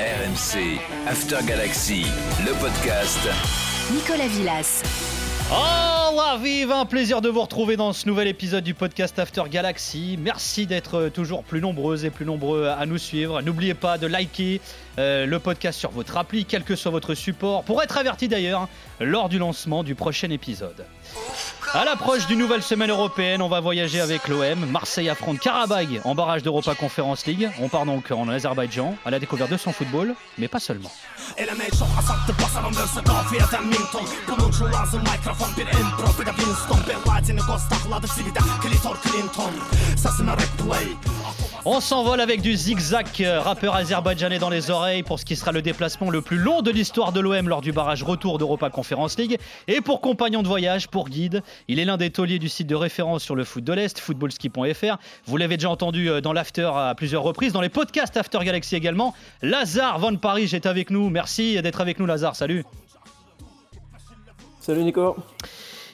RMC, After Galaxy, le podcast. Nicolas Villas. Oh la vive, un plaisir de vous retrouver dans ce nouvel épisode du podcast After Galaxy. Merci d'être toujours plus nombreuses et plus nombreux à nous suivre. N'oubliez pas de liker euh, le podcast sur votre appli, quel que soit votre support, pour être averti d'ailleurs lors du lancement du prochain épisode. À l'approche d'une nouvelle semaine européenne, on va voyager avec l'OM. Marseille affronte Karabag en barrage d'Europa Conference League. On part donc en Azerbaïdjan à la découverte de son football, mais pas seulement. On s'envole avec du zigzag euh, rappeur azerbaïdjanais dans les oreilles pour ce qui sera le déplacement le plus long de l'histoire de l'OM lors du barrage retour d'Europa Conference League. Et pour compagnon de voyage, pour guide, il est l'un des tauliers du site de référence sur le foot de l'Est, footballski.fr. Vous l'avez déjà entendu euh, dans l'After à plusieurs reprises, dans les podcasts After Galaxy également. Lazare Von Paris est avec nous. Merci d'être avec nous, Lazare. Salut. Salut Nico.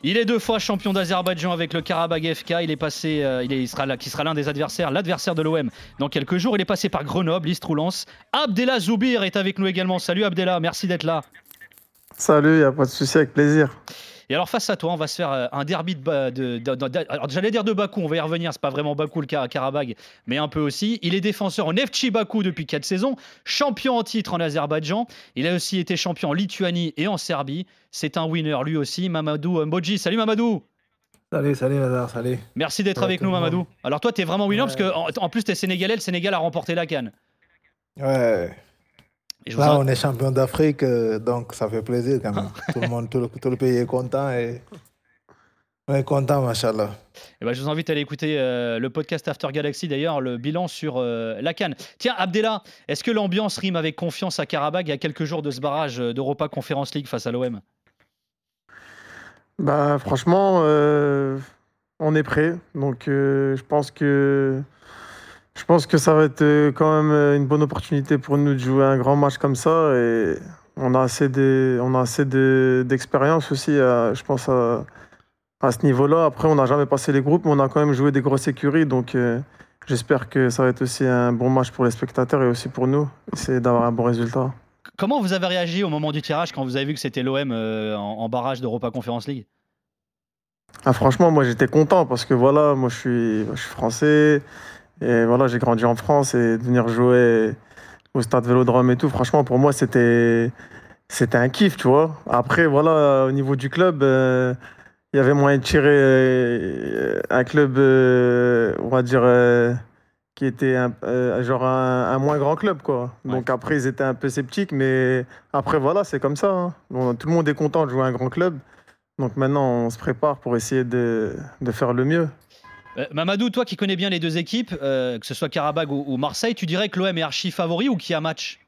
Il est deux fois champion d'Azerbaïdjan avec le Karabag FK. Il est passé, euh, il, est, sera là, qui sera l'un des adversaires, l'adversaire de l'OM dans quelques jours. Il est passé par Grenoble, Istroulance. Abdella Zoubir est avec nous également. Salut Abdella, merci d'être là. Salut, il n'y a pas de souci, avec plaisir. Et alors face à toi, on va se faire euh, un derby de, de, de, j'allais dire de Bakou, on va y revenir, c'est pas vraiment Bakou le Karabag, mais un peu aussi. Il est défenseur en Neftchi Bakou depuis 4 saisons, champion en titre en Azerbaïdjan. Il a aussi été champion en Lituanie et en Serbie. C'est un winner lui aussi, Mamadou Mboji. Salut Mamadou. Salut, salut Lazare, salut. Merci d'être avec nous Mamadou. Alors toi, tu es vraiment winner parce que en, plus tu es sénégalais, le Sénégal a remporté la canne. Ouais. Là, on est champion d'Afrique, euh, donc ça fait plaisir quand même. tout, le monde, tout, le, pays est content et on est content, machallah. Et ben, je vous invite à aller écouter euh, le podcast After Galaxy, d'ailleurs, le bilan sur euh, la Cannes. Tiens, Abdella, est-ce que l'ambiance rime avec confiance à Karabag à quelques jours de ce barrage d'Europa Conference League face à l'OM bah, Franchement, on est prêt. Donc, je pense que je pense que ça va être euh, quand même euh, une bonne opportunité pour nous de jouer un grand match comme ça. Et on a assez d'expérience aussi, je pense, à, ce niveau-là. Après, on n'a jamais passé les groupes, mais on a quand même joué des grosses écuries. Donc, euh, j'espère que ça va être aussi un bon match pour les spectateurs et aussi pour nous. Essayer d'avoir un bon résultat. Comment vous avez réagi au moment du tirage quand vous avez vu que c'était l'OM en, barrage d'Europa Conference League? Ah, Franchement, moi j'étais content parce que voilà, moi je suis, je suis français. Et voilà, j'ai grandi en France et venir jouer au stade Vélodrome et tout, franchement, pour moi, c'était c'était un kiff, tu vois. Après, voilà, au niveau du club, euh, il y avait moyen de tirer euh, un club, euh, on va dire, qui était un, genre un, moins grand club, quoi. Donc après, ils étaient un peu sceptiques, mais après, voilà, c'est comme ça. Hein. tout le monde est content de jouer un grand club. Donc maintenant, on se prépare pour essayer de, de faire le mieux. Euh, Mamadou, toi qui connais bien les deux équipes, euh, que ce soit Karabag ou, Marseille, tu dirais que l'OM est archi favori ou qu'il y a match?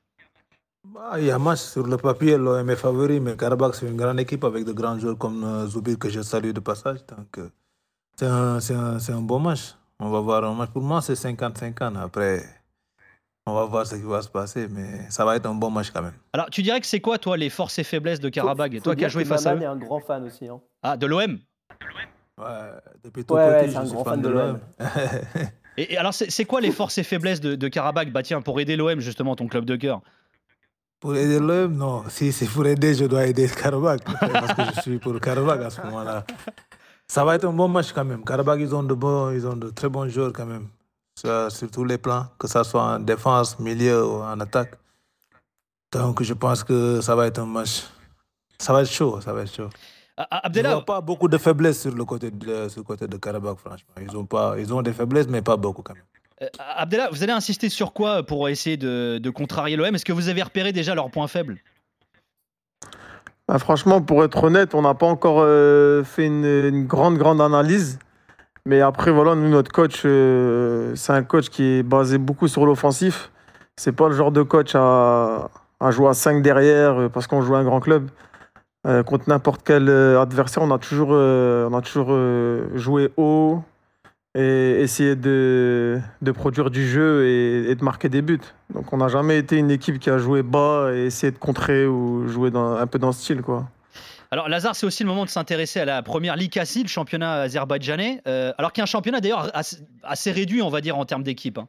Bah, Il y a match sur le papier, l'OM est favori, mais Karabag c'est une grande équipe avec de grands joueurs comme euh, Zoubir que je salue de passage. Donc c'est un, un, bon match. On va voir un match. Pour moi, c'est 50-50. Après, on va voir ce qui va se passer, mais ça va être un bon match quand même. Alors, tu dirais que c'est quoi, toi, les forces et faiblesses de Karabag Toi qui as joué face à eux? est un grand fan aussi. Hein. Ah, de l'OM Ouais, depuis tout ouais, c'est un grand fan de l'OM. et, alors, c'est quoi les forces et faiblesses de, de Karabakh? Bah tiens, pour aider l'OM, justement, ton club de cœur. Pour aider l'OM, non. Si c'est pour aider, je dois aider Karabakh. parce que je suis pour Karabakh à ce moment-là. Ça va être un bon match quand même. Karabakh, ils ont de, bons, ils ont de très bons joueurs quand même. Sur, sur tous les plans, que ce soit en défense, milieu ou en attaque. Donc je pense que ça va être un match. Ça va être chaud, ça va être chaud. Abdella... Ils n'ont pas beaucoup de faiblesses sur le côté de, sur le côté de Karabakh, franchement. Ils ont, pas, ils ont des faiblesses, mais pas beaucoup quand même. Euh, Abdella, vous allez insister sur quoi pour essayer de, de contrarier l'OM Est-ce que vous avez repéré déjà leurs points faibles? Bah, Franchement, pour être honnête, on n'a pas encore euh, fait une, grande, grande analyse. Mais après, voilà, nous, notre coach, euh, c'est un coach qui est basé beaucoup sur l'offensif. C'est pas le genre de coach à, à jouer à 5 derrière parce qu'on joue un grand club. Euh, contre n'importe quel euh, adversaire, on a toujours, euh, on a toujours joué haut et essayé de, de produire du jeu et, de marquer des buts. Donc on n'a jamais été une équipe qui a joué bas et essayé de contrer ou jouer dans, un peu dans ce style. Quoi. Alors Lazare, c'est aussi le moment de s'intéresser à la première Ligue le championnat azerbaïdjanais, alors qu'il y a un championnat d'ailleurs assez, réduit, on va dire, en termes d'équipes. Hein.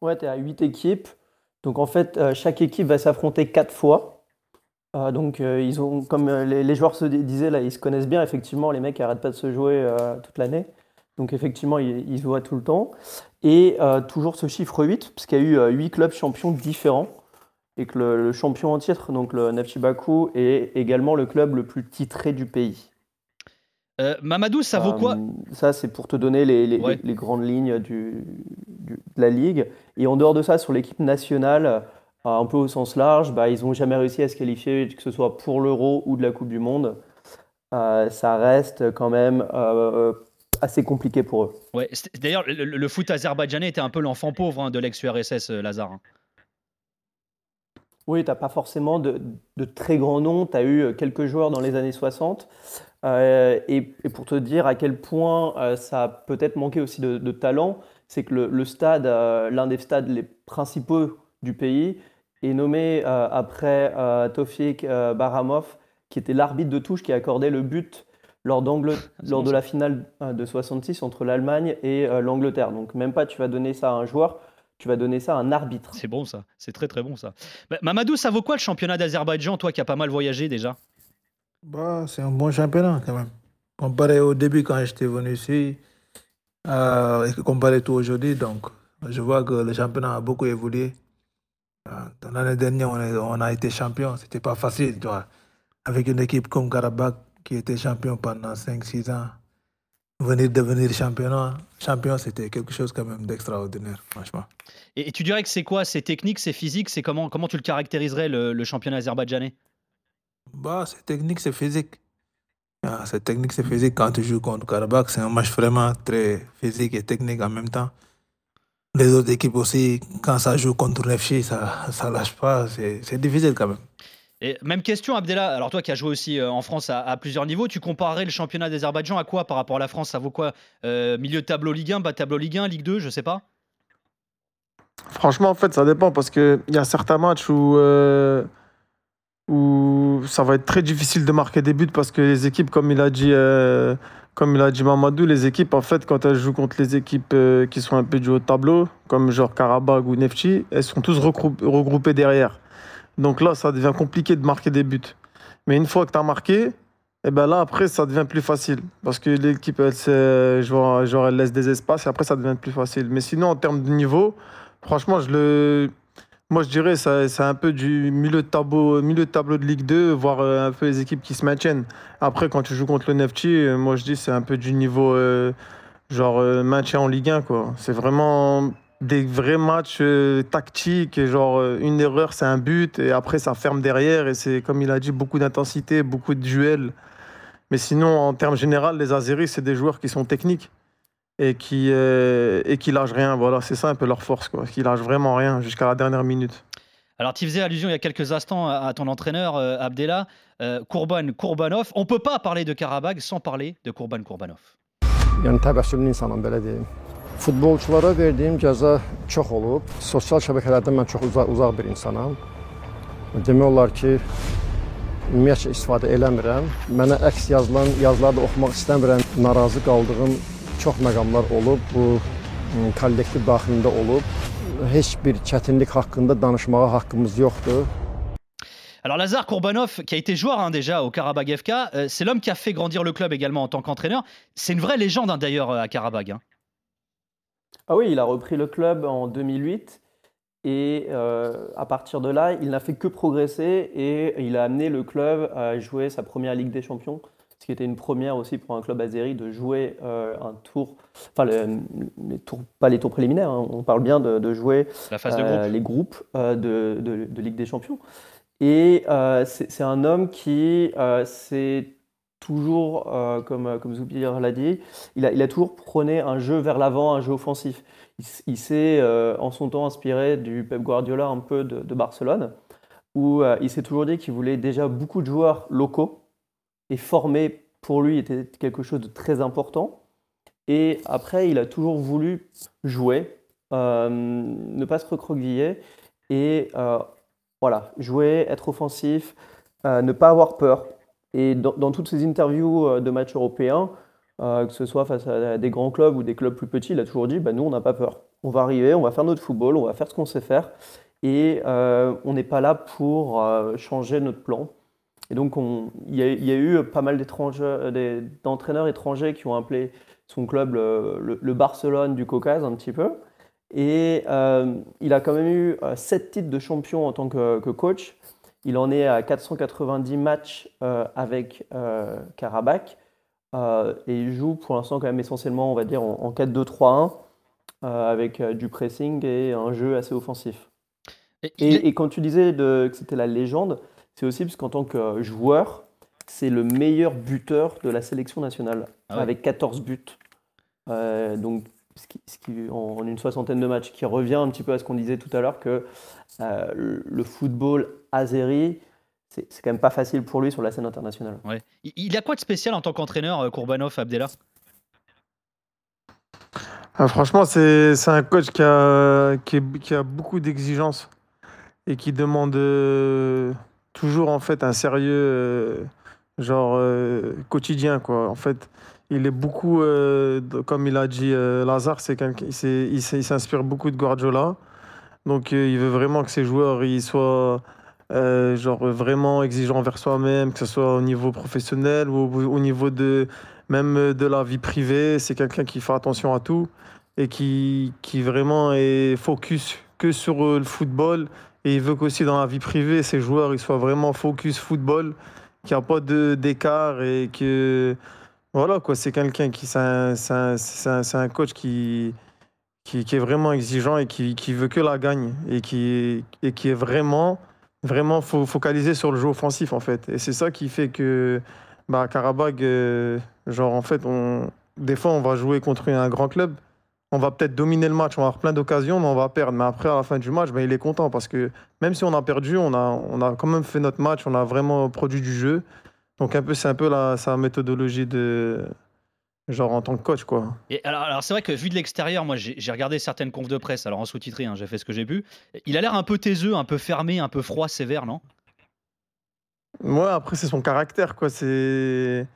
Ouais, tu es à 8 équipes. Donc en fait, chaque équipe va s'affronter quatre fois. Donc ils ont, comme les, joueurs se disaient là, ils se connaissent bien. Effectivement, les mecs n'arrêtent pas de se jouer toute l'année. Donc effectivement, ils, se voient tout le temps. Et toujours ce chiffre 8, puisqu'il y a eu 8 clubs champions différents et que le, champion en titre, donc le Nefchi Baku, est également le club le plus titré du pays. Euh, Mamadou, ça vaut quoi? Euh, Ça, c'est pour te donner les, les, grandes lignes du, de la ligue. Et en dehors de ça, sur l'équipe nationale, euh, un peu au sens large, bah, ils n'ont jamais réussi à se qualifier, que ce soit pour l'Euro ou de la Coupe du Monde. ça reste quand même assez compliqué pour eux. Ouais, D'ailleurs, le, foot azerbaïdjanais était un peu l'enfant pauvre hein, de l'ex-URSS, Lazare. Hein. Oui, tu n'as pas forcément de, très grands noms. Tu as eu euh, quelques joueurs dans les années 60. Euh, et, pour te dire à quel point euh, ça a peut-être manqué aussi de, talent, c'est que le, stade, l'un des stades les principaux du pays, est nommé après Tofik Baramov, qui était l'arbitre de touche qui accordait le but lors, lors de la finale de 66 entre l'Allemagne et l'Angleterre. Donc même pas tu vas donner ça à un joueur, tu vas donner ça à un arbitre. C'est bon ça, c'est très très bon ça. Bah, Mamadou, ça vaut quoi le championnat d'Azerbaïdjan, toi qui as pas mal voyagé déjà? Bah, C'est un bon championnat quand même. Comparé au début quand j'étais venu ici, euh, et comparé tout aujourd'hui, donc je vois que le championnat a beaucoup évolué. L'année dernière, on a, été champion, c'était pas facile, tu vois. Avec une équipe comme Karabakh qui était champion pendant 5-6 ans venir devenir champion, champion c'était quelque chose quand même d'extraordinaire, franchement. Et, tu dirais que c'est quoi? C'est technique, c'est physique? C'est comment, comment tu le caractériserais, le, championnat azerbaïdjanais? Bah, C'est technique, c'est physique. Ah, c'est technique, c'est physique. Quand tu joues contre Karabakh, c'est un match vraiment très physique et technique en même temps. Les autres équipes aussi, quand ça joue contre Nefchi, ça ne lâche pas. C'est difficile quand même. Et même question, Abdella. Alors, toi qui as joué aussi euh, en France à, plusieurs niveaux, tu comparerais le championnat d'Azerbaïdjan à quoi par rapport à la France? Ça vaut quoi euh, Milieu de tableau Ligue 1, bas de tableau Ligue 1, Ligue 2, je sais pas? Franchement, en fait, ça dépend parce qu'il y a certains matchs où, euh, où ça va être très difficile de marquer des buts parce que les équipes, comme il a dit, comme il a dit Mamadou, les équipes, en fait, quand elles jouent contre les équipes qui sont un peu du haut tableau, comme genre Karabakh ou Nefchi, elles sont tous regroupées derrière. Donc là, ça devient compliqué de marquer des buts. Mais une fois que tu as marqué, eh ben là, après, ça devient plus facile. Parce que l'équipe, elle, genre, genre, elle laisse des espaces et après, ça devient plus facile. Mais sinon, en termes de niveau, franchement, je le... moi, je dirais que c'est un peu du milieu de, tableau, milieu de tableau de Ligue 2, voire euh, un peu les équipes qui se maintiennent. Après, quand tu joues contre le Nefti, euh, moi, je dis c'est un peu du niveau euh, genre maintien en Ligue 1. C'est vraiment des vrais matchs euh, tactiques, genre euh, une erreur c'est un but et après ça ferme derrière et c'est comme il a dit beaucoup d'intensité, beaucoup de duels. Mais sinon en termes généraux, les Azeris c'est des joueurs qui sont techniques et qui euh, et qui lâchent rien. Voilà, c'est ça un peu leur force quoi, qui lâchent vraiment rien jusqu'à la dernière minute. Alors, tu faisais allusion il y a quelques instants à ton entraîneur, Abdella, Kurban Kurbanov. On peut pas parler de Karabag sans parler de Kurban Kurbanov. Futbolçulara verdiyim cəza çox olub. Sosial şəbəkələrdə mən çox uzaq, uzaq bir insanam. Demək olar ki, ümumiyyətlə istifadə eləmirəm. Mənə əks yazılan yazıları da oxumaq istəmirəm. Narazı qaldığım çox məqamlar olub. Bu kollektiv daxilində olub. Heç bir çətinlik haqqında danışmağa haqqımız yoxdur. Alors Lazare Kourbanov, qui a été joueur hein, déjà au Karabag FK, euh, c'est l'homme qui a fait grandir le club également en tant qu'entraîneur. C'est une vraie légende hein, d'ailleurs à Karabag. Hein. Ah oui, il a repris le club en 2008 et euh, à partir de là, il n'a fait que progresser et il a amené le club à jouer sa première Ligue des Champions, ce qui était une première aussi pour un club azéri de jouer euh, un tour, enfin les tours, pas les tours préliminaires, hein, on parle bien de, jouer euh, les groupes de, Ligue des Champions. Et c'est un homme qui s'est toujours, euh, comme, euh, comme Zoubir l'a dit, il a, il a, toujours prôné un jeu vers l'avant, un jeu offensif. Il, s'est euh, en son temps inspiré du Pep Guardiola un peu de, Barcelone, où il s'est toujours dit qu'il voulait déjà beaucoup de joueurs locaux, et former pour lui était quelque chose de très important. Et après, il a toujours voulu jouer, ne pas se recroqueviller, et voilà, jouer, être offensif, ne pas avoir peur. Et dans, toutes ces interviews euh, de matchs européens, euh, que ce soit face à des grands clubs ou des clubs plus petits, il a toujours dit bah, nous, on n'a pas peur. On va arriver, on va faire notre football, on va faire ce qu'on sait faire. et on n'est pas là pour changer notre plan. Et donc, il y, a eu pas mal d'entraîneurs étrangers qui ont appelé son club le, Barcelone du Caucase un petit peu. Et il a quand même eu 7 titres de champion en tant que, coach. Il en est à 490 matchs avec Karabakh. et il joue pour l'instant quand même essentiellement, on va dire, en 4-2-3-1. Euh, avec euh, du pressing et un jeu assez offensif. Et, quand tu disais de, que c'était la légende, c'est aussi parce qu'en tant que joueur, c'est le meilleur buteur de la sélection nationale, ah avec 14 buts. Euh, donc, ce qui, en, une soixantaine de matchs, qui revient un petit peu à ce qu'on disait tout à l'heure, que le football azéri, c'est quand même pas facile pour lui sur la scène internationale. Ouais. Il a quoi de spécial en tant qu'entraîneur, Kourbanov, Abdellah ah, franchement, c'est un coach qui a, qui, a beaucoup d'exigences et qui demande euh, toujours en fait un sérieux euh, genre euh, quotidien quoi. En fait, il est beaucoup, comme il a dit Lazare, c'est il s'inspire beaucoup de Guardiola. Donc il veut vraiment que ses joueurs soient genre vraiment exigeants envers soi-même, que ce soit au niveau professionnel ou au, au niveau de même de la vie privée. C'est quelqu'un qui fait attention à tout et qui, qui vraiment est focus que sur euh, le football. Et il veut qu'aussi dans la vie privée, ses joueurs ils soient vraiment focus football, qu'il n'y a pas d'écart et que. Voilà, quoi, c'est quelqu'un qui. C'est un, un, un, coach qui, qui, qui, est vraiment exigeant et qui, qui veut que la gagne et qui, et qui est vraiment, vraiment focalisé sur le jeu offensif, en fait. Et c'est ça qui fait que. Bah, Karabag, euh, genre, en fait, on, des fois, on va jouer contre un grand club on va peut-être dominer le match, on va avoir plein d'occasions, mais on va perdre. Mais après, à la fin du match, ben, il est content parce que même si on a perdu, on a, on a quand même fait notre match, on a vraiment produit du jeu. Donc un peu, c'est un peu la, sa méthodologie de genre en tant que coach quoi. Et alors, alors c'est vrai que vu de l'extérieur, moi j'ai regardé certaines confs de presse, alors en sous-titré, hein, j'ai fait ce que j'ai pu. Il a l'air un peu taiseux, un peu fermé, un peu froid, sévère, non? Ouais, après c'est son caractère quoi. C'est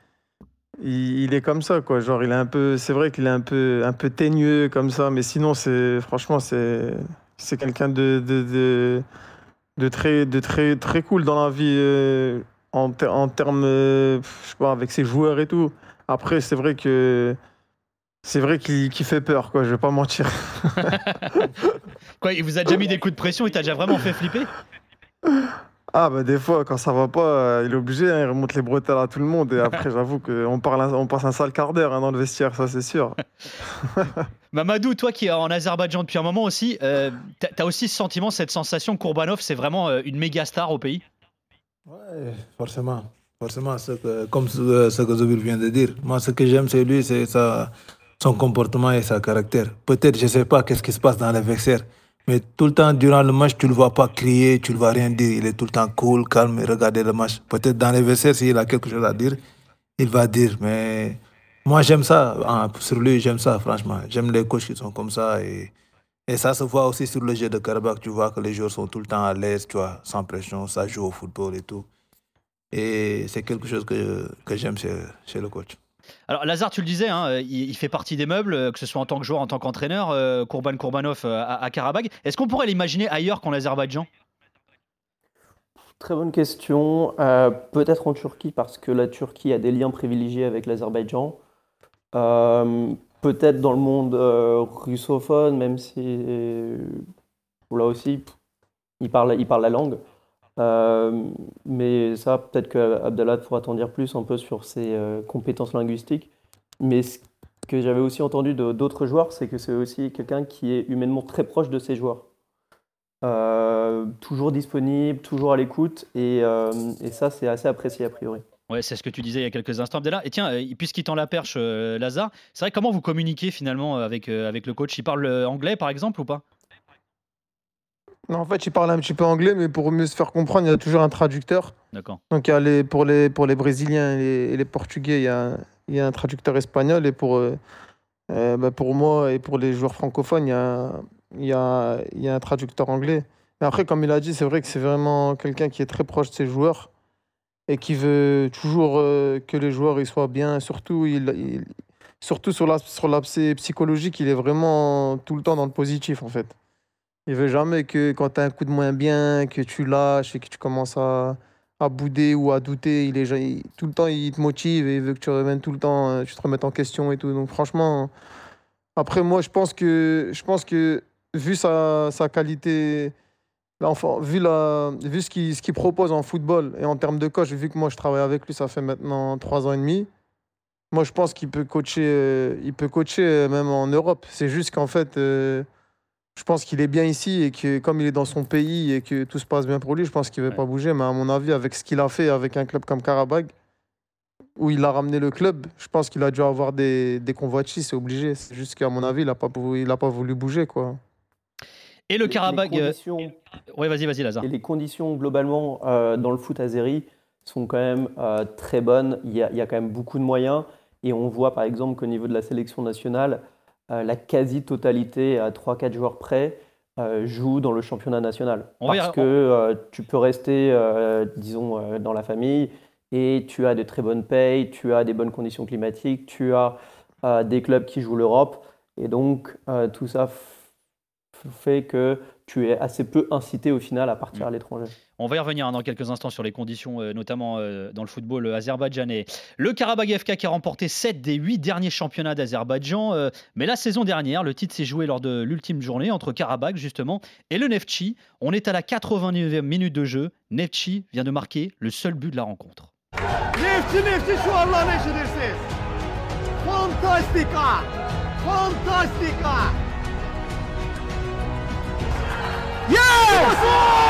il, est comme ça, quoi. Genre, il est un peu, c'est vrai qu'il est un peu, un peu teigneux comme ça, mais sinon, c'est, franchement, c'est, c'est quelqu'un de, de, de, très, de très, très cool dans la vie euh, en, termes, euh, je sais pas, avec ses joueurs et tout. Après, c'est vrai que, c'est vrai qu'il, fait peur, quoi. Je vais pas mentir. quoi, il vous a déjà mis des coups de pression Il t'a déjà vraiment fait flipper? Ah bah des fois quand ça va pas, euh, il est obligé, hein, il remonte les bretelles à tout le monde et après j'avoue qu'on on passe un sale quart d'heure hein, dans le vestiaire, ça c'est sûr. Mamadou, toi qui es en Azerbaïdjan depuis un moment aussi, euh, t'as as aussi ce sentiment, cette sensation Kourbanov, c'est vraiment euh, une méga star au pays? Ouais, forcément. Forcément, comme ce, que Zobir vient de dire. Moi, ce que j'aime, c'est lui, c'est son comportement et son caractère. Peut-être, je sais pas, qu'est-ce qui se passe dans le vestiaire. Mais tout le temps, durant le match, tu ne le vois pas crier, tu ne le vois rien dire. Il est tout le temps cool, calme et regarder le match. Peut-être dans les vestiaires, s'il a quelque chose à dire, il va dire. Mais moi, j'aime ça. Hein, sur lui, j'aime ça, franchement. J'aime les coachs qui sont comme ça. Et, et ça se voit aussi sur le jeu de Karabakh. Tu vois que les joueurs sont tout le temps à l'aise, tu vois, sans pression. Ça joue au football et tout. Et c'est quelque chose que, que j'aime chez, chez le coach. Alors Lazare, tu le disais, hein, il, fait partie des meubles, euh, que ce soit en tant que joueur, en tant qu'entraîneur, euh, Kourban euh, à, Karabag. Est-ce qu'on pourrait l'imaginer ailleurs qu'en Azerbaïdjan? Très bonne question. Peut-être en Turquie parce que la Turquie a des liens privilégiés avec l'Azerbaïdjan. Peut-être dans le monde russophone, même si là aussi il parle la langue. Euh, mais ça, peut-être qu'Abdallah pourra t'en dire plus un peu sur ses euh, compétences linguistiques. Mais ce que j'avais aussi entendu d'autres joueurs, c'est que c'est aussi quelqu'un qui est humainement très proche de ses joueurs. Euh, toujours disponible, toujours à l'écoute, et, ça, c'est assez apprécié a priori. Ouais, c'est ce que tu disais il y a quelques instants, Abdallah. Et tiens, puisqu'il tend la perche, Lazare, c'est vrai, comment vous communiquez finalement avec, avec le coach? Il parle anglais, par exemple, ou pas? En fait, il parle un petit peu anglais, mais pour mieux se faire comprendre, il y a toujours un traducteur. D'accord. Donc, il y a les, pour, les, pour les Brésiliens et les, Portugais, il y, a, il y, a, un traducteur espagnol. Et pour, euh, euh, bah, pour moi et pour les joueurs francophones, il y a, il y a, il y a un traducteur anglais. Mais après, comme il a dit, c'est vrai que c'est vraiment quelqu'un qui est très proche de ses joueurs et qui veut toujours euh, que les joueurs ils soient bien. Surtout, il, surtout sur l'aspect sur psychologique, il est vraiment tout le temps dans le positif, en fait. Il veut jamais que quand tu as un coup de moins bien, que tu lâches et que tu commences à, à bouder ou à douter. Il est, tout le temps, il te motive et il veut que tu reviennes tout le temps, euh, tu te remettes en question et tout. Donc franchement, après moi, je pense que, je pense que vu sa, sa qualité, l'enfant, vu, la, vu ce qu'il qu'il propose en football et en termes de coach, vu que moi je travaille avec lui, ça fait maintenant trois ans et demi. Moi, je pense qu'il peut coacher, euh, il peut coacher euh, même en Europe. C'est juste qu'en fait, je pense qu'il est bien ici et que comme il est dans son pays et que tout se passe bien pour lui, je pense qu'il ne va pas bouger. Mais à mon avis, avec ce qu'il a fait avec un club comme Karabag, où il a ramené le club, je pense qu'il a dû avoir des, des convoitises, c'est obligé. C'est juste qu'à mon avis, il n'a pas, pas voulu bouger. quoi. Et le Karabag. Euh, oui, vas-y, vas-y, Lazare. Et les conditions, globalement, euh, dans le foot azéri sont quand même euh, très bonnes. Il y, a, il y, a, quand même beaucoup de moyens. Et on voit, par exemple, qu'au niveau de la sélection nationale, euh, la quasi-totalité, à 3-4 joueurs près, euh, joue dans le championnat national. parce que euh, tu peux rester, disons, dans la famille et tu as de très bonnes payes, tu as des bonnes conditions climatiques, tu as des clubs qui jouent l'Europe. Et donc, tout ça fait que tu es assez peu incité au final à partir à l'étranger. On va y revenir hein, dans quelques instants sur les conditions, euh, notamment euh, dans le football azerbaïdjanais. Le Karabakh FK qui a remporté 7 des 8 derniers championnats d'Azerbaïdjan. Euh, mais la saison dernière, le titre s'est joué lors de l'ultime journée entre Karabakh justement et le Neftchi. On est à la 89e minute de jeu. Neftchi vient de marquer le seul but de la rencontre. Neftchi, Neftchi, Fantastica Fantastica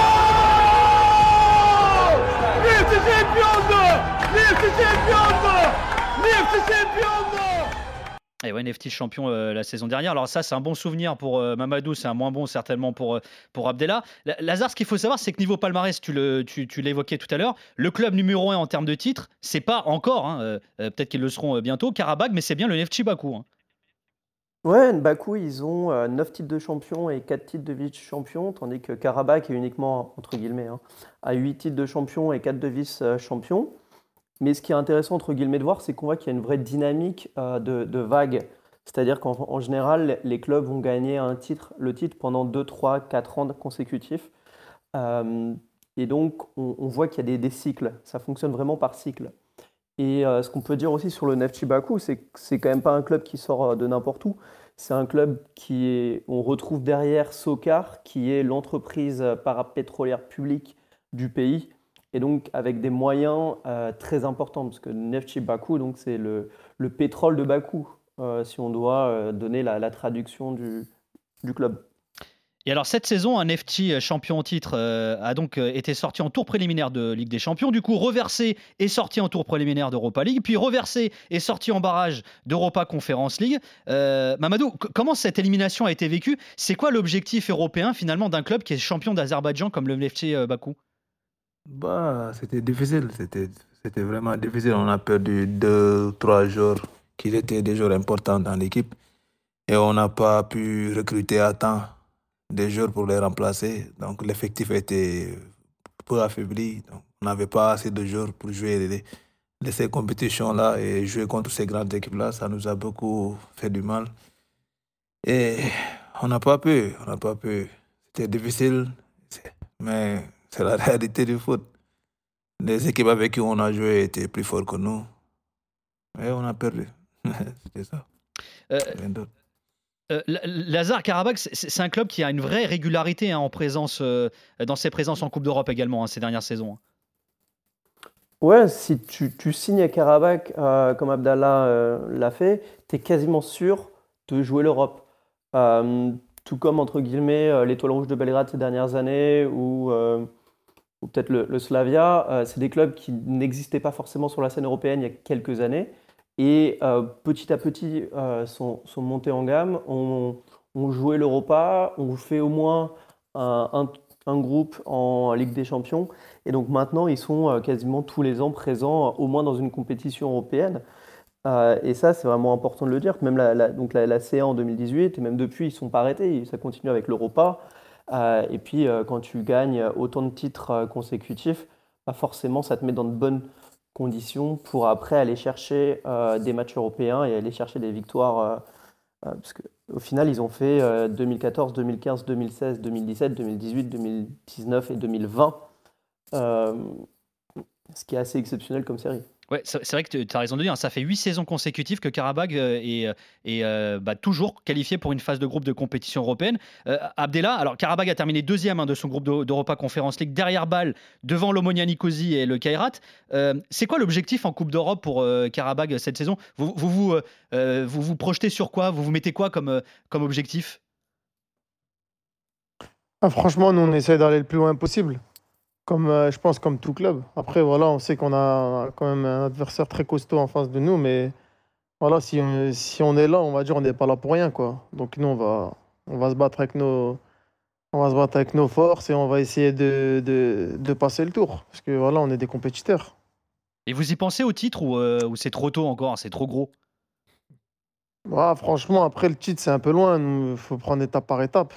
et ouais, Nefti champion euh, la saison dernière. Alors ça, c'est un bon souvenir pour euh, Mamadou, c'est un moins bon certainement pour, euh, pour Abdella. Lazare, ce qu'il faut savoir, c'est que niveau palmarès, tu, tu, tu l'évoquais tout à l'heure, le club numéro 1 en termes de titres, c'est pas encore, hein, peut-être qu'ils le seront bientôt, Karabakh, mais c'est bien le Nefti Bakou. Hein. Ouais, Bakou, ils ont 9 titres de champion et 4 titres de vice-champion, tandis que Karabakh est uniquement, entre guillemets, hein, à 8 titres de champion et 4 de vice-champion. Mais ce qui est intéressant, entre guillemets, de voir, c'est qu'on voit qu'il y a une vraie dynamique euh, de, de vagues. C'est-à-dire qu'en général, les clubs vont gagner un titre, le titre pendant 2, 3, 4 ans consécutifs. Euh, et donc, on, voit qu'il y a des, cycles. Ça fonctionne vraiment par cycle. Et euh, ce qu'on peut dire aussi sur le Neftchi Bakou, c'est que c'est quand même pas un club qui sort de n'importe où. C'est un club qui est, on retrouve derrière Sokar, qui est l'entreprise parapétrolière publique du pays, et donc avec des moyens euh, très importants, parce que Neftchi Bakou, donc c'est le, le, pétrole de Bakou, euh, si on doit euh, donner la, la traduction du, du, club. Et alors cette saison, un Neftchi champion en titre a donc été sorti en tour préliminaire de Ligue des Champions, du coup reversé et sorti en tour préliminaire d'Europa League, puis reversé et sorti en barrage d'Europa Conference League. Mamadou, comment cette élimination a été vécue? C'est quoi l'objectif européen finalement d'un club qui est champion d'Azerbaïdjan comme le Neftchi Bakou? Bah, c'était difficile, c'était, vraiment difficile. On a perdu deux, trois jours qui étaient des jours importants dans l'équipe et on n'a pas pu recruter à temps des joueurs pour les remplacer. Donc l'effectif était peu affaibli. Donc, on n'avait pas assez de joueurs pour jouer les, ces compétitions-là et jouer contre ces grandes équipes-là. Ça nous a beaucoup fait du mal. Et on n'a pas pu, on n'a pas pu. C'était difficile, mais c'est la réalité du foot. Les équipes avec qui on a joué étaient plus fortes que nous. Et on a perdu. C'était ça. Euh, euh, Lazare Karabakh, c'est un club qui a une vraie régularité hein, en présence, euh, dans ses présences en Coupe d'Europe également hein, ces dernières saisons. Hein. Ouais, si tu, signes à Karabakh comme Abdallah l'a fait, tu es quasiment sûr de jouer l'Europe tout comme entre guillemets l'étoile rouge de Belgrade ces dernières années ou peut-être le, Slavia, euh, c'est des clubs qui n'existaient pas forcément sur la scène européenne il y a quelques années et euh, petit à petit euh, sont, montés en gamme, ont, joué l'Europa, ont fait au moins un, groupe en Ligue des Champions et donc maintenant ils sont quasiment tous les ans présents au moins dans une compétition européenne. et ça, c'est vraiment important de le dire. Même la, donc la, la, CA en 2018, et même depuis, ils ne sont pas arrêtés. Ça continue avec l'Europa. Euh, et puis, euh, quand tu gagnes autant de titres euh, consécutifs, pas forcément, ça te met dans de bonnes conditions pour après aller chercher des matchs européens et aller chercher des victoires parce que, au final, ils ont fait 2014, 2015, 2016, 2017, 2018, 2019 et 2020. ce qui est assez exceptionnel comme série. Ouais, c'est vrai que tu as raison de dire, ça fait huit saisons consécutives que Karabakh euh, est, est euh, bah, toujours qualifié pour une phase de groupe de compétition européenne. Euh, Abdella, alors Karabakh a terminé deuxième hein, de son groupe d'Europa Conference League, derrière balle, devant l'Omonia Nicosie et le Kairat. c'est quoi l'objectif en Coupe d'Europe pour Karabakh cette saison? Vous vous, vous, vous vous, projetez sur quoi? Vous vous mettez quoi comme, comme objectif? Ah, Franchement, nous on essaie d'aller le plus loin possible comme euh, je pense comme tout club. Après voilà, on sait qu'on a quand même un adversaire très costaud en face de nous, mais voilà, si on, si on est là, on va dire on n'est pas là pour rien quoi. Donc nous on va on va se battre avec nos on va se battre avec nos forces et on va essayer de, de, de passer le tour parce que voilà, on est des compétiteurs. Et vous y pensez au titre ou, euh, ou c'est trop tôt encore, c'est trop gros? Bah, franchement, après le titre, c'est un peu loin. Il faut prendre étape par étape.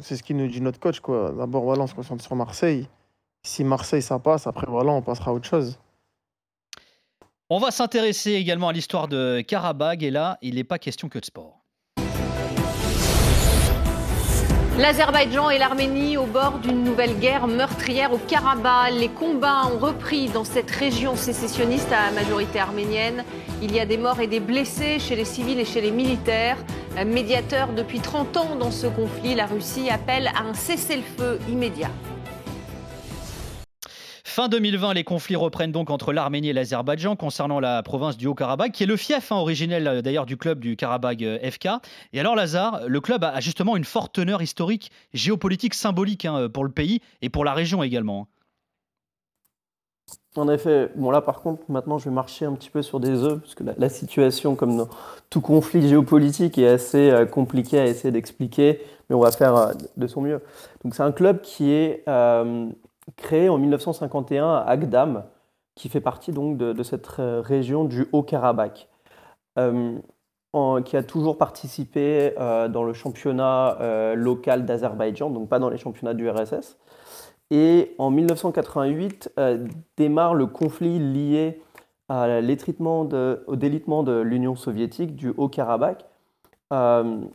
C'est ce qui nous dit notre coach. D'abord, voilà, on se concentre sur Marseille. Si Marseille ça passe, après voilà, on passera à autre chose. On va s'intéresser également à l'histoire de Karabag et là, il n'est pas question que de sport. L'Azerbaïdjan et l'Arménie au bord d'une nouvelle guerre meurtrière au Karabakh. Les combats ont repris dans cette région sécessionniste à majorité arménienne. Il y a des morts et des blessés chez les civils et chez les militaires. Médiateur depuis 30 ans dans ce conflit, la Russie appelle à un cessez-le-feu immédiat. Fin 2020, les conflits reprennent donc entre l'Arménie et l'Azerbaïdjan concernant la province du Haut-Karabakh, qui est le fief hein, originel euh, d'ailleurs du club du Karabakh euh, FK. Et alors Lazare, le club a justement une forte teneur historique, géopolitique, symbolique hein, pour le pays et pour la région également. En effet, bon là par contre, maintenant je vais marcher un petit peu sur des œufs, parce que la, situation, comme dans tout conflit géopolitique, est assez euh, compliquée à essayer d'expliquer, mais on va faire de son mieux. Donc c'est un club qui est créé en 1951 à Agdam, qui fait partie donc de, cette euh, région du Haut-Karabakh, euh, qui a toujours participé euh, dans le championnat local d'Azerbaïdjan, donc pas dans les championnats du RSS. Et en 1988 démarre le conflit lié à au délitement de l'Union soviétique du Haut-Karabakh.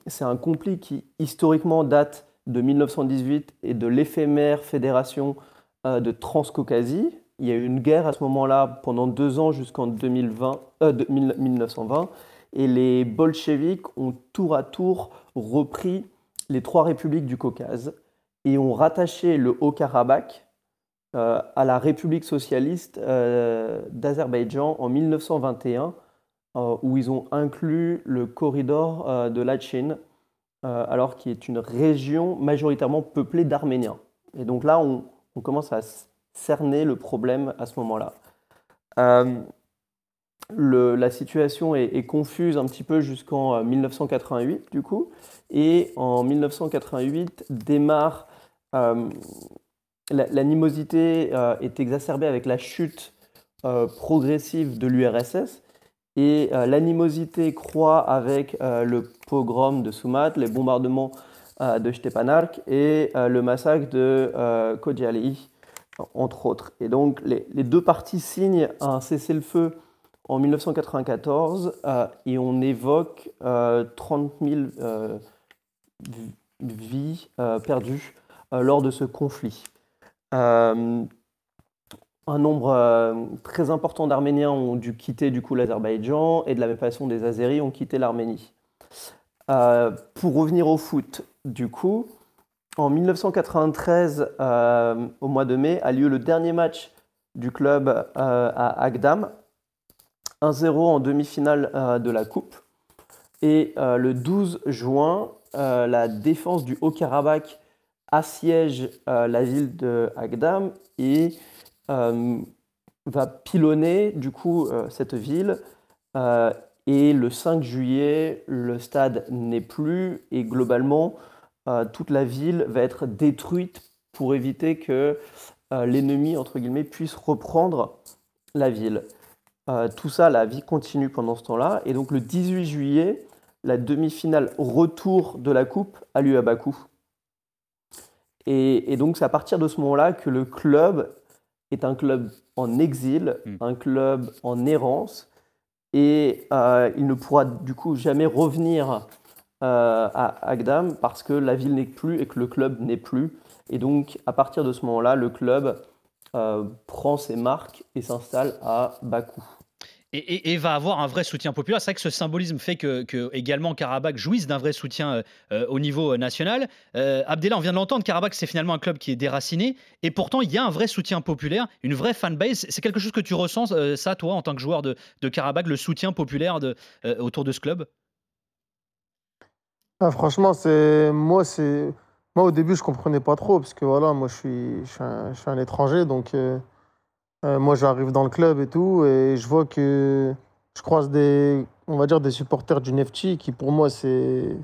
C'est un conflit qui historiquement date de 1918 et de l'éphémère fédération euh, de Transcaucasie. Il y a eu une guerre à ce moment-là pendant deux ans jusqu'en 1920 euh, et les bolcheviks ont tour à tour repris les trois républiques du Caucase et ont rattaché le Haut-Karabakh euh, à la République socialiste d'Azerbaïdjan en 1921, où ils ont inclus le corridor de Lachin, alors qui est une région majoritairement peuplée d'Arméniens. Et donc là, on, on commence à cerner le problème à ce moment-là. Euh, la situation est, confuse un petit peu jusqu'en 1988 euh, du coup, et en 1988 démarre euh, l'animosité est exacerbée avec la chute progressive de l'URSS et l'animosité croît avec le pogrom de Sumat, les bombardements euh, de Stepanark et euh, le massacre de euh, Kodjali, entre autres. Et donc les, deux parties signent un cessez-le-feu en 1994 et on évoque 30 000 vies perdues lors de ce conflit. un nombre très important d'Arméniens ont dû quitter du coup l'Azerbaïdjan et de la même façon des Azéris ont quitté l'Arménie. Pour revenir au foot, du coup, en 1993, euh, au mois de mai, a lieu le dernier match du club euh, à Agdam. 1-0 en demi-finale euh, de la Coupe. Et le 12 juin, la défense du Haut-Karabakh assiège la ville de Agdam et va pilonner du coup cette ville. Et le 5 juillet, le stade n'est plus et globalement, euh, toute la ville va être détruite pour éviter que euh, l'ennemi, entre guillemets, puisse reprendre la ville. Euh, tout ça, la vie continue pendant ce temps-là. Et donc le 18 juillet, la demi-finale retour de la coupe a lieu à Bakou. Et, donc c'est à partir de ce moment-là que le club est un club en exil, hmm. un club en errance, et il ne pourra du coup jamais revenir euh, à Agdam parce que la ville n'est plus et que le club n'est plus. Et donc, à partir de ce moment-là, le club euh, prend ses marques et s'installe à Bakou. Et, va avoir un vrai soutien populaire. C'est vrai que ce symbolisme fait que, également Karabakh jouisse d'un vrai soutien euh, au niveau national. Euh, Abdellah, on vient de l'entendre, Karabakh c'est finalement un club qui est déraciné, et pourtant il y a un vrai soutien populaire, une vraie fanbase. C'est quelque chose que tu ressens, ça, toi, en tant que joueur de, Karabakh, le soutien populaire autour de ce club? Ah, Franchement, moi, moi, au début, je comprenais pas trop, parce que voilà, moi, je suis, je suis, un, étranger, donc euh, euh, moi, j'arrive dans le club et tout, et je vois que je croise des, on va dire, des supporters du Nefti qui, pour moi, c'est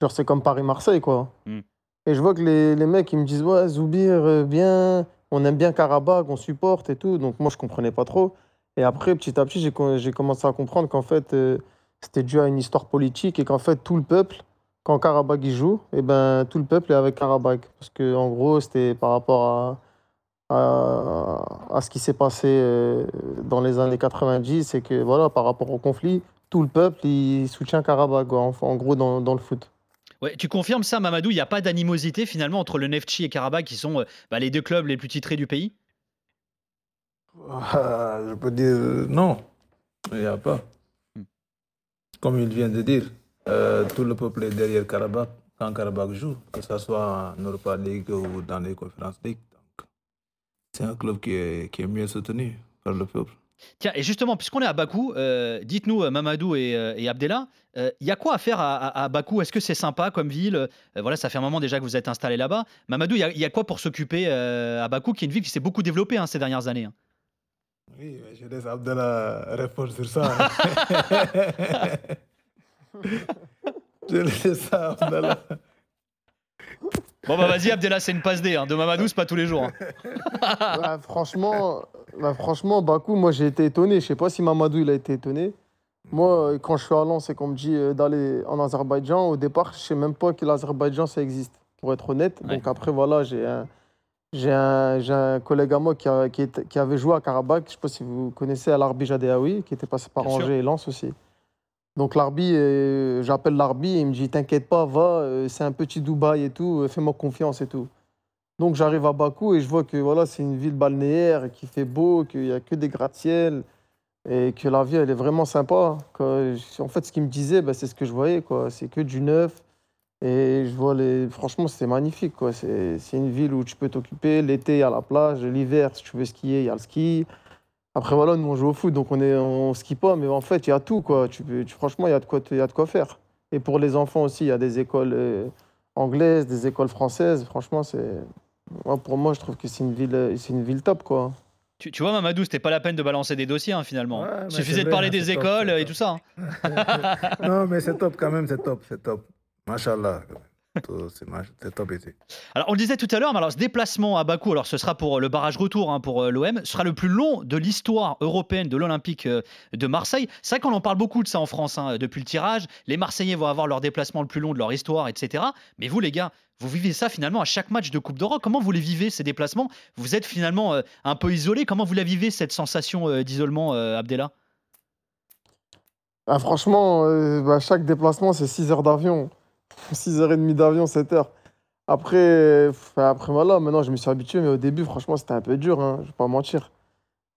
genre, c'est comme Paris-Marseille, quoi. Hmm. Et je vois que les, les, mecs, ils me disent, ouais, Zoubir, bien, on aime bien Karabakh, on supporte et tout, donc moi, je comprenais pas trop. Et après, petit à petit, j'ai commencé à comprendre qu'en fait, euh, c'était dû à une histoire politique et qu'en fait, tout le peuple, quand Karabakh y joue, et eh ben, tout le peuple est avec Karabakh. Parce que en gros, c'était par rapport à, à, ce qui s'est passé euh, dans les années 90, et que voilà, par rapport au conflit, tout le peuple il soutient Karabakh, en, en, gros, dans, dans, le foot. Ouais, tu confirmes ça, Mamadou Il n'y a pas d'animosité finalement entre le Neftchi et Karabakh, qui sont euh, bah, les deux clubs les plus titrés du pays? Ah, Je peux dire non, il n'y a pas. Hmm. Comme il vient de dire, euh, tout le peuple est derrière Karabakh quand Karabakh joue, que ce soit en Europa League ou dans les conférences League. C'est un club qui est, qui est, mieux soutenu par le peuple. Tiens, et justement, puisqu'on est à Bakou, euh, dites-nous, euh, Mamadou et, et Abdellah, il y a quoi à faire à, Bakou? Est-ce que c'est sympa comme ville? Voilà, ça fait un moment déjà que vous êtes installé là-bas. Mamadou, il y, a quoi pour s'occuper à Bakou, qui est une ville qui s'est beaucoup développée hein, ces dernières années hein? Oui, je laisse Abdellah répondre sur ça. Je laisse ça, Abdallah. Bon bah vas-y Abdallah, c'est une passe D. Hein. De Mamadou, c'est pas tous les jours. Hein. franchement, bah, franchement, Bakou, moi j'ai été étonné. Je sais pas si Mamadou il a été étonné. Moi, quand je suis à Lens et qu'on me dit euh, d'aller en Azerbaïdjan, au départ, je sais même pas que l'Azerbaïdjan ça existe, pour être honnête. Donc après, voilà, j'ai un, j'ai un, un, collègue à moi qui, qui, avait joué à Karabakh, je sais pas si vous connaissez, à l'Arbi Jadeaoui, qui était passé par Angers et Lens aussi. Donc l'arbi, euh, j'appelle l'arbi il me dit T'inquiète pas, va, euh, c'est un petit Dubaï et tout, euh, fais-moi confiance et tout. Donc j'arrive à Bakou et je vois que voilà, c'est une ville balnéaire qui fait beau, qu'il n'y a que des gratte-ciel et que la vie elle est vraiment sympa. en fait, ce qu'il me disait, bah, c'est ce que je voyais, quoi. C'est que du neuf. Et je vois les. Franchement, c'est magnifique, quoi. C'est une ville où tu peux t'occuper. L'été, il y a la plage. L'hiver, si tu veux skier, il y a le ski. Après, voilà, nous, on joue au foot, donc on est on skie pas, mais en fait, il y a tout, quoi. Tu, franchement, il y, a de quoi, y a de quoi faire. Et pour les enfants aussi, il y a des écoles euh, anglaises, des écoles françaises. Franchement, c'est. pour moi, je trouve que c'est une ville, c'est une ville top, quoi. Tu, tu vois, Mamadou, c'était pas la peine de balancer des dossiers, hein, finalement. il suffisait de parler des écoles et tout ça. Hein. non, mais c'est top quand même, c'est top, c'est top. Machallah. C'est top été. Alors, on le disait tout à l'heure, alors ce déplacement à Bakou, alors ce sera pour euh, le barrage retour hein, pour euh, l'OM, ce sera le plus long de l'histoire européenne de l'Olympique euh, de Marseille. C'est vrai qu'on en parle beaucoup de ça en France hein, depuis le tirage. Les Marseillais vont avoir leur déplacement le plus long de leur histoire, etc. Mais vous, les gars, vous vivez ça finalement à chaque match de Coupe d'Europe. Comment vous les vivez ces déplacements? Vous êtes finalement un peu isolé. Comment vous la vivez cette sensation d'isolement, Abdella ah, Franchement, bah, chaque déplacement, c'est 6 heures d'avion. 6h30 d'avion, 7h. Après, après, voilà, maintenant je me suis habitué, mais au début, franchement, c'était un peu dur, hein, je vais pas mentir.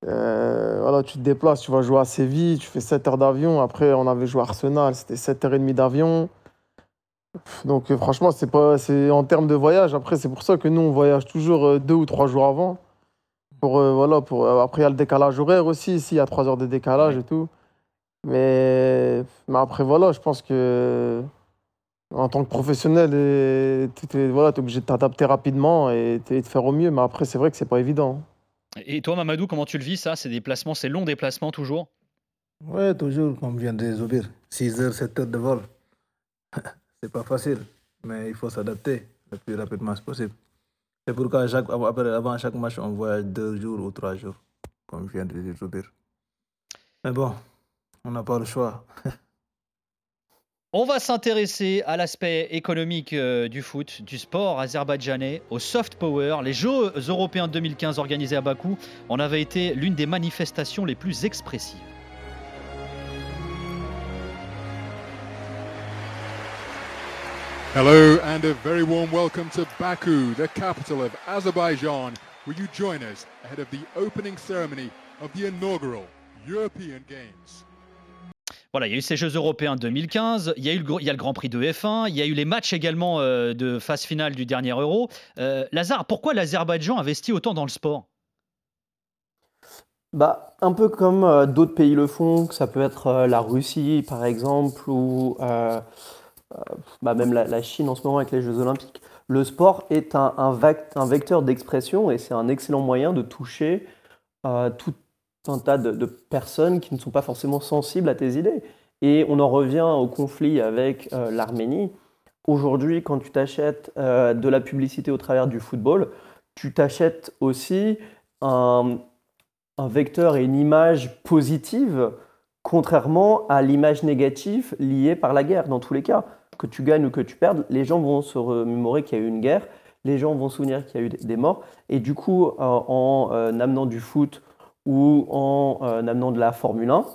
Euh, voilà, tu te déplaces, tu vas jouer à Séville, tu fais 7 heures d'avion. Après, on avait joué à Arsenal, c'était 7h30 d'avion. Donc, euh, franchement, c'est pas, c'est en termes de voyage. Après, c'est pour ça que nous, on voyage toujours euh, deux ou trois jours avant. Pour, voilà, pour, après, il y a le décalage horaire aussi. Ici, il y a 3 heures de décalage et tout. Mais, mais après, voilà, je pense que en tant que professionnel, tu es, voilà, obligé de t'adapter rapidement et de faire au mieux. Mais après, c'est vrai que c'est pas évident. Et toi, Mamadou, comment tu le vis ça? C'est des déplacements, c'est long déplacements toujours? Ouais, toujours, comme vient de les 6 heures, 7 heures de vol. c'est pas facile, mais il faut s'adapter le plus rapidement possible. C'est pourquoi chaque, avant chaque match, on voyage deux jours ou trois jours, comme vient de dire Zoubir. Mais bon, on n'a pas le choix. On va s'intéresser à l'aspect économique euh, du foot, du sport azerbaïdjanais, au soft power. Les Jeux européens 2015 organisés à Bakou en avaient été l'une des manifestations les plus expressives. Hello and a very warm welcome to Baku, the capital of Azerbaijan. Will you join us ahead of the opening ceremony of the inaugural European Games? Voilà, il y a eu ces Jeux européens 2015, il y a eu le, il y a le Grand Prix de F1, il y a eu les matchs également euh, de phase finale du dernier Euro. Euh, Lazare, pourquoi l'Azerbaïdjan investit autant dans le sport? Bah, un peu comme euh, d'autres pays le font, que ça peut être la Russie par exemple, ou bah, même la, Chine en ce moment avec les Jeux Olympiques. Le sport est un, un, vecteur d'expression et c'est un excellent moyen de toucher tout un tas de, personnes qui ne sont pas forcément sensibles à tes idées. Et on en revient au conflit avec euh, l'Arménie. Aujourd'hui, quand tu t'achètes euh, de la publicité au travers du football, tu t'achètes aussi un, vecteur et une image positive, contrairement à l'image négative liée par la guerre, dans tous les cas. Que tu gagnes ou que tu perdes, les gens vont se remémorer qu'il y a eu une guerre, les gens vont se souvenir qu'il y a eu des- morts, et du coup, euh, en amenant du foot ou en euh, amenant de la Formule 1,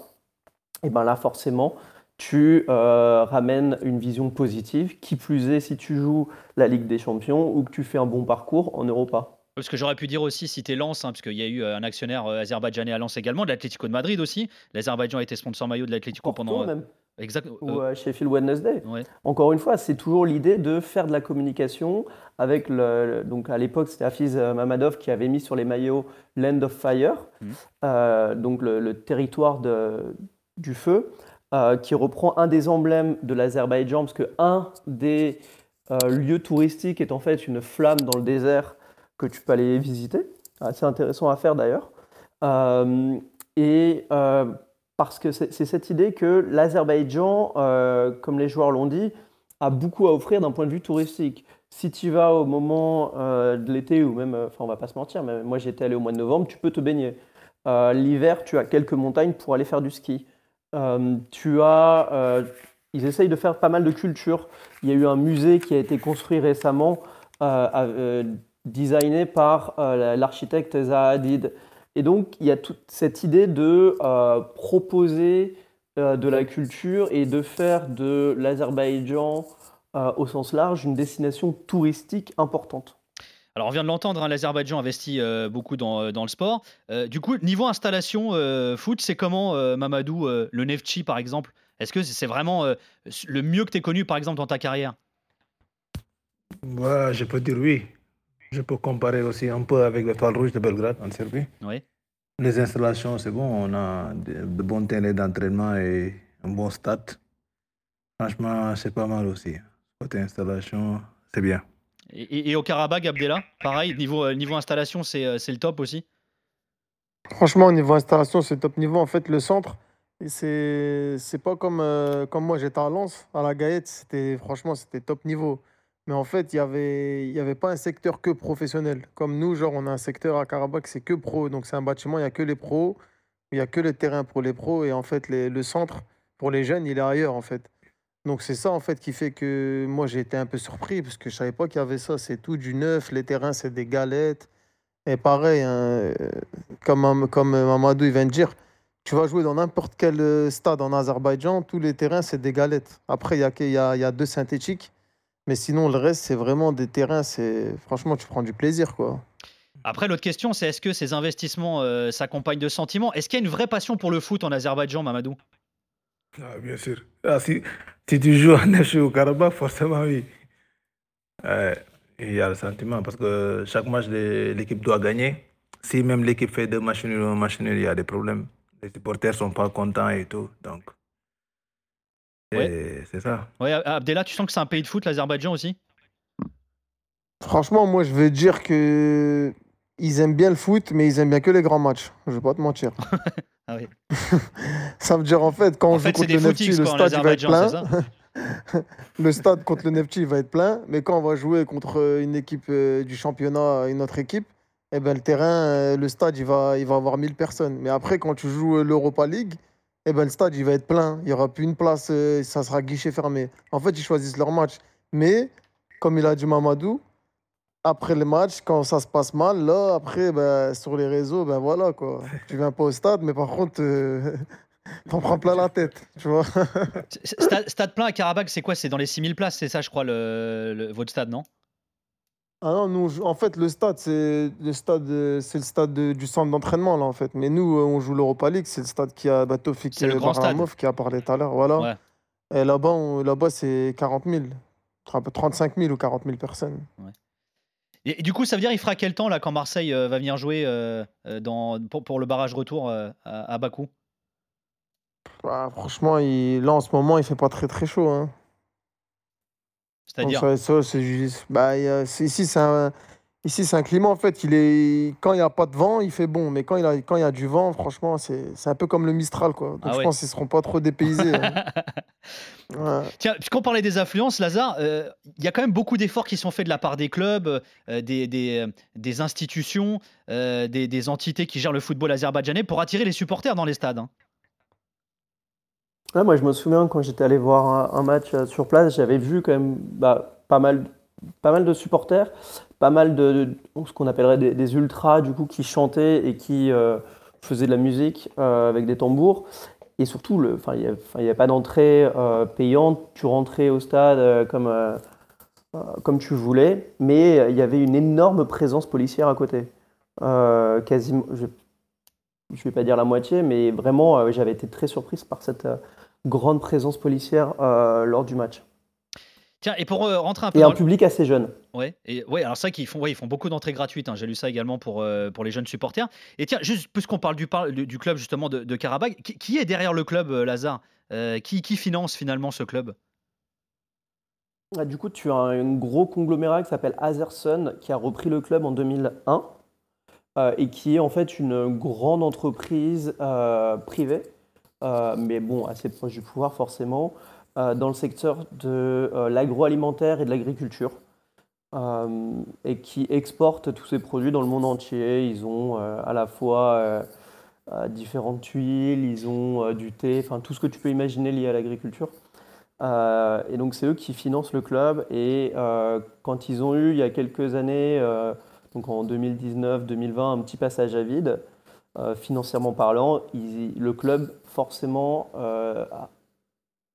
et ben là, forcément, tu euh, ramènes une vision positive, qui plus est si tu joues la Ligue des Champions ou que tu fais un bon parcours en Europa. Parce que j'aurais pu dire aussi citer Lens, hein, parce qu'il y a eu euh, un actionnaire azerbaïdjanais à Lens également, de l'Atlético de Madrid aussi. L'Azerbaïdjan a été sponsor maillot de l'Atlético pendant. même, Exact. ou euh, euh, Sheffield Wednesday. ouais. Encore une fois, c'est toujours l'idée de faire de la communication avec le. donc à l'époque, c'était Hafiz euh, Mamadov qui avait mis sur les maillots Land of Fire, Mhm. euh, donc le, le territoire de- du feu, euh, qui reprend un des emblèmes de l'Azerbaïdjan, parce que un des lieux touristiques est en fait une flamme dans le désert que tu peux aller visiter. Assez intéressant à faire d'ailleurs. Et parce que c'est cette idée que l'Azerbaïdjan, euh, comme les joueurs l'ont dit, a beaucoup à offrir d'un point de vue touristique. Si tu vas au moment euh, de l'été, ou même, euh, enfin on va pas se mentir, mais moi j'étais allé au mois de novembre, tu peux te baigner. L'hiver, tu as quelques montagnes pour aller faire du ski. Tu as, ils essayent de faire pas mal de culture. Il y a eu un musée qui a été construit récemment, designé par l'architecte Zaha Hadid. Et donc, il y a toute cette idée de euh, proposer euh, de la culture et de faire de l'Azerbaïdjan, euh, au sens large, une destination touristique importante. Alors, on vient de l'entendre, hein, l'Azerbaïdjan investit euh, beaucoup dans, dans le sport. Euh, du coup, niveau installation euh, foot, c'est comment, euh, Mamadou, euh, le Neftchi par exemple? Est-ce que c'est vraiment euh, le mieux que tu connu, par exemple, dans ta carrière? Ouais, je peux dire oui. Je peux comparer aussi un peu avec l'Étoile Rouge de Belgrade en Serbie. Oui. Les installations, c'est bon. On a de, de bons terrains d'entraînement et un bon stade. Franchement, c'est pas mal aussi. Côté installation, c'est bien. Et, et- et au Karabakh, Abdella, pareil, niveau, euh, niveau installation, c'est euh, c'est le top aussi? Franchement, au niveau installation, c'est top niveau. En fait, le centre, c'est c'est pas comme, euh, comme moi, j'étais à Lens, à la Gaillette, c'était franchement, c'était top niveau. Mais en fait, il y avait, y avait pas un secteur que professionnel. Comme nous, genre, on a un secteur à Karabakh, c'est que pro. Donc, c'est un bâtiment, il y a que les pros, il y a que le terrain pour les pros. Et en fait, les- le centre, pour les jeunes, il est ailleurs, en fait. Donc, c'est ça, en fait, qui fait que moi, j'ai été un peu surpris, parce que je savais pas qu'il y avait ça. C'est tout du neuf, les terrains, c'est des galettes. Et pareil, hein, euh, comme, comme Mamadou il vient de dire, tu vas jouer dans n'importe quel euh, stade en Azerbaïdjan, tous les terrains, c'est des galettes. Après, il y a, y, y a deux synthétiques, mais sinon, le reste, c'est vraiment des terrains, c'est franchement, tu prends du plaisir, quoi. Après, l'autre question, c'est est-ce que ces investissements euh, s'accompagnent de sentiments? Est-ce qu'il y a une vraie passion pour le foot en Azerbaïdjan, Mamadou? Ah, bien sûr. Ah, si, si tu joues en Nefchi au Karabakh, forcément, oui. Euh, il y a le sentiment parce que chaque match, l'équipe doit gagner. Si même l'équipe fait deux matchs nuls ou un match nul, il y a des problèmes. Les supporters sont pas contents et tout. Donc, et c'est ça. Ouais, Abdella, tu sens que c'est un pays de foot, l'Azerbaïdjan aussi? Franchement, moi, je veux dire que ils aiment bien le foot, mais ils aiment bien que les grands matchs. Je vais pas te mentir. Ah oui. ça veut dire, en fait, quand En on fait, joue contre le footix, le stade, va être plein. le stade contre le Neftchi, il va être plein. Mais quand on va jouer contre euh, une équipe euh, du championnat, une autre équipe, eh ben, le terrain, euh, le stade, il va, il va avoir 1000 personnes. Mais après, quand tu joues l'Europa League, eh ben, le stade, il va être plein. Il n'y aura plus une place, euh, ça sera guichet fermé. En fait, ils choisissent leur match. Mais, comme il a dit Mamadou, après le match, quand ça se passe mal, là, après, ben, sur les réseaux, ben voilà, quoi. Tu viens pas au stade, mais par contre, euh, t'en prends plein la tête, tu vois. stade, stade, plein à Karabakh, c'est quoi? C'est dans les 6000 places, c'est ça, je crois, le, votre stade, non? Ah non, nous, en fait, le stade, c'est le stade, c'est le stade du centre d'entraînement là, en fait. Mais nous, on joue l'Europa League, c'est le stade qui a le grand stade. qui a parlé tout à l'heure, voilà. Et là-bas, là-bas, c'est 40 000, 35 000 ou 40 000 personnes. Et, du coup, ça veut dire il fera quel temps là quand Marseille euh, va venir jouer euh, euh, dans, pour, le barrage retour à, Bakou? Bah, Franchement, il, là en ce moment, il fait pas très très chaud. Hein. C'est-à-dire bah, Ici, c'est un, Ici, c'est un climat, en fait, il est... quand il n'y a pas de vent, il fait bon. Mais quand il, a... quand il y a du vent, franchement, c'est un peu comme le Mistral. Quoi. Donc, ah je pense qu'ils ne seront pas trop dépaysés. hein. Tiens, puisqu'on parlait des influences, Lazare, euh, il y a quand même beaucoup d'efforts qui sont faits de la part des clubs, euh, des, des, des, institutions, euh, des, des, entités qui gèrent le football azerbaïdjanais pour attirer les supporters dans les stades. Hein. Moi, je me souviens quand j'étais allé voir un, match sur place, j'avais vu quand même bah, pas mal pas mal de supporters, pas mal de, ce qu'on appellerait des, ultras du coup qui chantaient et qui euh, faisaient de la musique euh, avec des tambours. Et surtout, il n'y avait, pas d'entrée euh, payante, tu rentrais au stade comme, comme tu voulais, mais il y avait une énorme présence policière à côté. quasiment, je ne vais pas dire la moitié, mais vraiment, j'avais été très surprise par cette grande présence policière lors du match. Tiens, et pour euh, rentrer un peu. Et un public assez jeune. Ouais, et ouais, alors ça qu'ils font, ouais, ils font beaucoup d'entrées gratuites. Hein. J'ai lu ça également pour, euh, pour les jeunes supporters. Et tiens, juste puisqu'on parle du, du, club justement de, de Karabakh, qui, est derrière le club, euh, Lazare? Qui, qui, finance finalement ce club? Ah, Du coup, tu as un gros conglomérat qui s'appelle Azerson qui a repris le club en 2001 et qui est en fait une grande entreprise privée, mais bon, assez proche du pouvoir forcément. Euh, dans le secteur de euh, l'agroalimentaire et de l'agriculture. Euh, et qui exportent tous ces produits dans le monde entier. Ils ont à la fois différentes tuiles, ils ont du thé, enfin tout ce que tu peux imaginer lié à l'agriculture. et donc c'est eux qui financent le club. Et quand ils ont eu, il y a quelques années, donc en 2019-2020, un petit passage à vide, financièrement parlant, le club forcément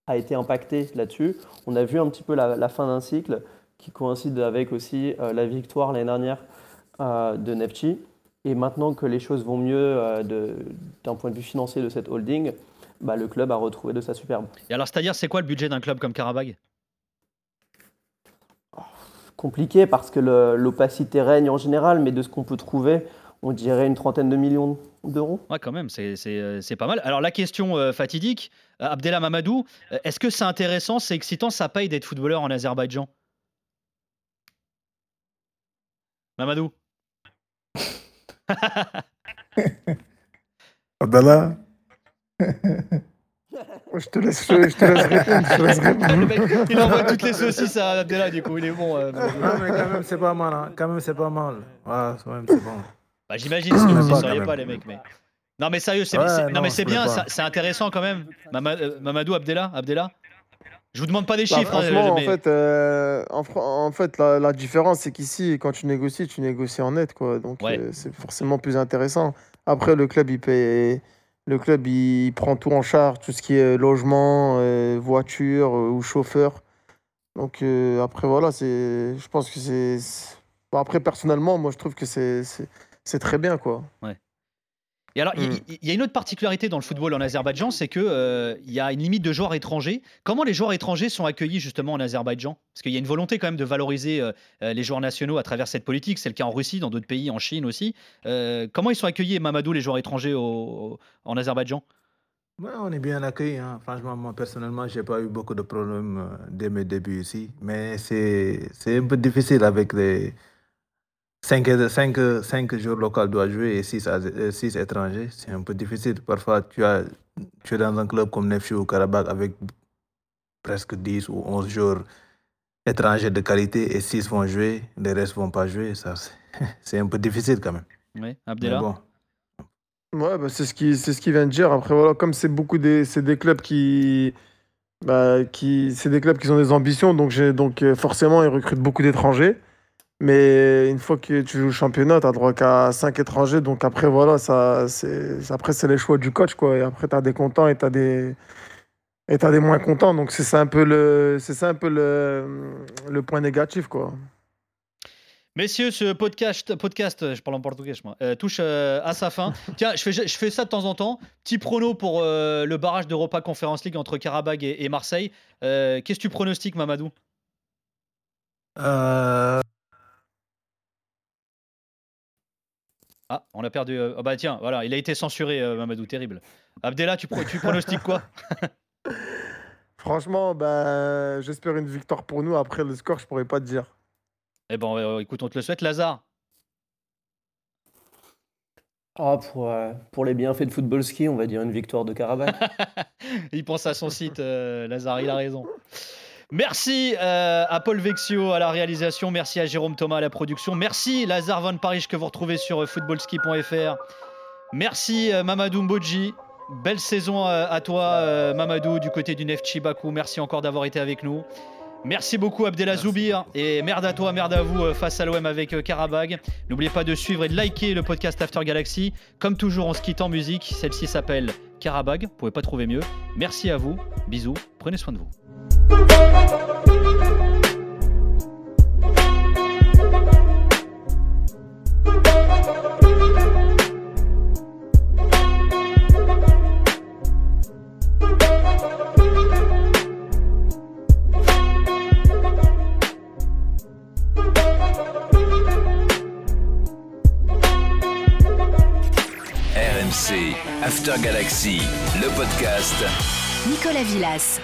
a été impacté là-dessus. On a vu un petit peu la, fin d'un cycle qui coïncide avec aussi euh, la victoire l'année dernière euh, de Nefchi. Et maintenant que les choses vont mieux euh, d'un point de vue financier de cette holding, bah, le club a retrouvé de sa superbe. Et alors, c'est-à-dire, c'est quoi le budget d'un club comme Karabag Compliqué parce que l'opacité règne en général, mais de ce qu'on peut trouver, on dirait une trentaine de millions d'euros. Ouais, quand même, c'est pas mal. Alors, la question fatidique, euh, Abdellah Mamadou, euh, est-ce que c'est intéressant, c'est excitant, ça paye d'être footballeur en Azerbaïdjan? Mamadou Abdallah je te laisse, je te laisse répondre. il envoie toutes les saucisses à Abdellah, du coup, il est bon. Euh, non, mais quand même, c'est pas mal. Hein. Quand même, c'est pas mal. Ouais, quand même, c'est bon. Bah, J'imagine, que vous ne seriez pas, les mecs. Mais... Non, mais sérieux, c'est non, mais c'est bien, c'est intéressant quand même. Euh, Mamadou Abdella, Abdella je vous demande pas des bah, chiffres. Hein, en fait, euh, en, fait, la, différence, c'est qu'ici, quand tu négocies, tu négocies en net, quoi. Donc, euh, c'est forcément plus intéressant. Après, le club, il paye. Le club, il prend tout en charge, tout ce qui est logement, voiture ou chauffeur. Donc, après, voilà, c'est. Je pense que c'est. après, personnellement, moi, je trouve que c'est très bien, quoi. Ouais. Et alors, il y, y, a une autre particularité dans le football en Azerbaïdjan, c'est qu'il euh, y a une limite de joueurs étrangers. Comment les joueurs étrangers sont accueillis justement en Azerbaïdjan? Parce qu'il y a une volonté quand même de valoriser euh, euh, les joueurs nationaux à travers cette politique. C'est le cas en Russie, dans d'autres pays, en Chine aussi. comment ils sont accueillis, Mamadou, les joueurs étrangers au, en Azerbaïdjan? Ouais, On est bien accueillis. Hein. Franchement, moi personnellement, je n'ai pas eu beaucoup de problèmes dès mes débuts ici. Mais c'est un peu difficile avec les 5, 5, 5 jours locaux doivent jouer et 6, 6 euh, étrangers, c'est un peu difficile. Parfois, tu, as, tu es dans un club comme Nefchi ou Karabakh avec presque 10 ou 11 joueurs étrangers de qualité et 6 vont jouer, les restes ne vont pas jouer. Ça, c'est un peu difficile quand même. Oui, Abdellah bon. Ouais, bah c'est ce qui c'est ce qui vient de dire. Après voilà, comme c'est beaucoup des c'est des clubs qui bah, qui c'est des clubs qui ont des ambitions, donc j'ai donc euh, forcément ils recrutent beaucoup d'étrangers. Mais une fois que tu joues le championnat, tu as droit qu'à 5 étrangers. Donc après, voilà, ça, c'est, après, c'est les choix du coach. Quoi. Et après, tu as des contents et tu as des, et des moins contents. Donc c'est ça un peu le, c'est ça un peu le, le point négatif. Quoi. Messieurs, ce podcast, podcast je parle en portugais, euh, touche euh, à sa fin. Tiens, je fais, je fais ça de temps en temps. Petit prono pour euh, le barrage d'Europa Conference League entre Karabag et, et Marseille. Qu'est-ce que tu pronostiques, Mamadou? Ah, on a perdu. Oh bah tiens, voilà, il a été censuré, Mamadou, terrible. Abdella, tu, tu pronostiques quoi? Franchement, bah, j'espère une victoire pour nous. Après le score, je pourrais pas te dire. Eh ben, euh, écoute, on te le souhaite, Lazare. Ah, pour, euh, pour les bienfaits de football ski, on va dire une victoire de Karabakh. il pense à son site, euh, Lazare, il a raison. Merci à Paul Vexio à la réalisation, merci à Jérôme Thomas à la production, merci Lazare Van Paris que vous retrouvez sur footballski.fr. Merci Mamadou Mbodji, belle saison à toi Mamadou du côté du Neftchi Bakou, merci encore d'avoir été avec nous. Merci beaucoup Abdelazoubir et merde à toi, merde à vous euh, face à l'OM avec euh, Karabag. N'oubliez pas de suivre et de liker le podcast After Galaxy. Comme toujours, on se quitte en musique. Celle-ci s'appelle Karabag. Vous pouvez pas trouver mieux. Merci à vous. Bisous. Prenez soin de vous. After Galaxy, le podcast. Nicolas Villas.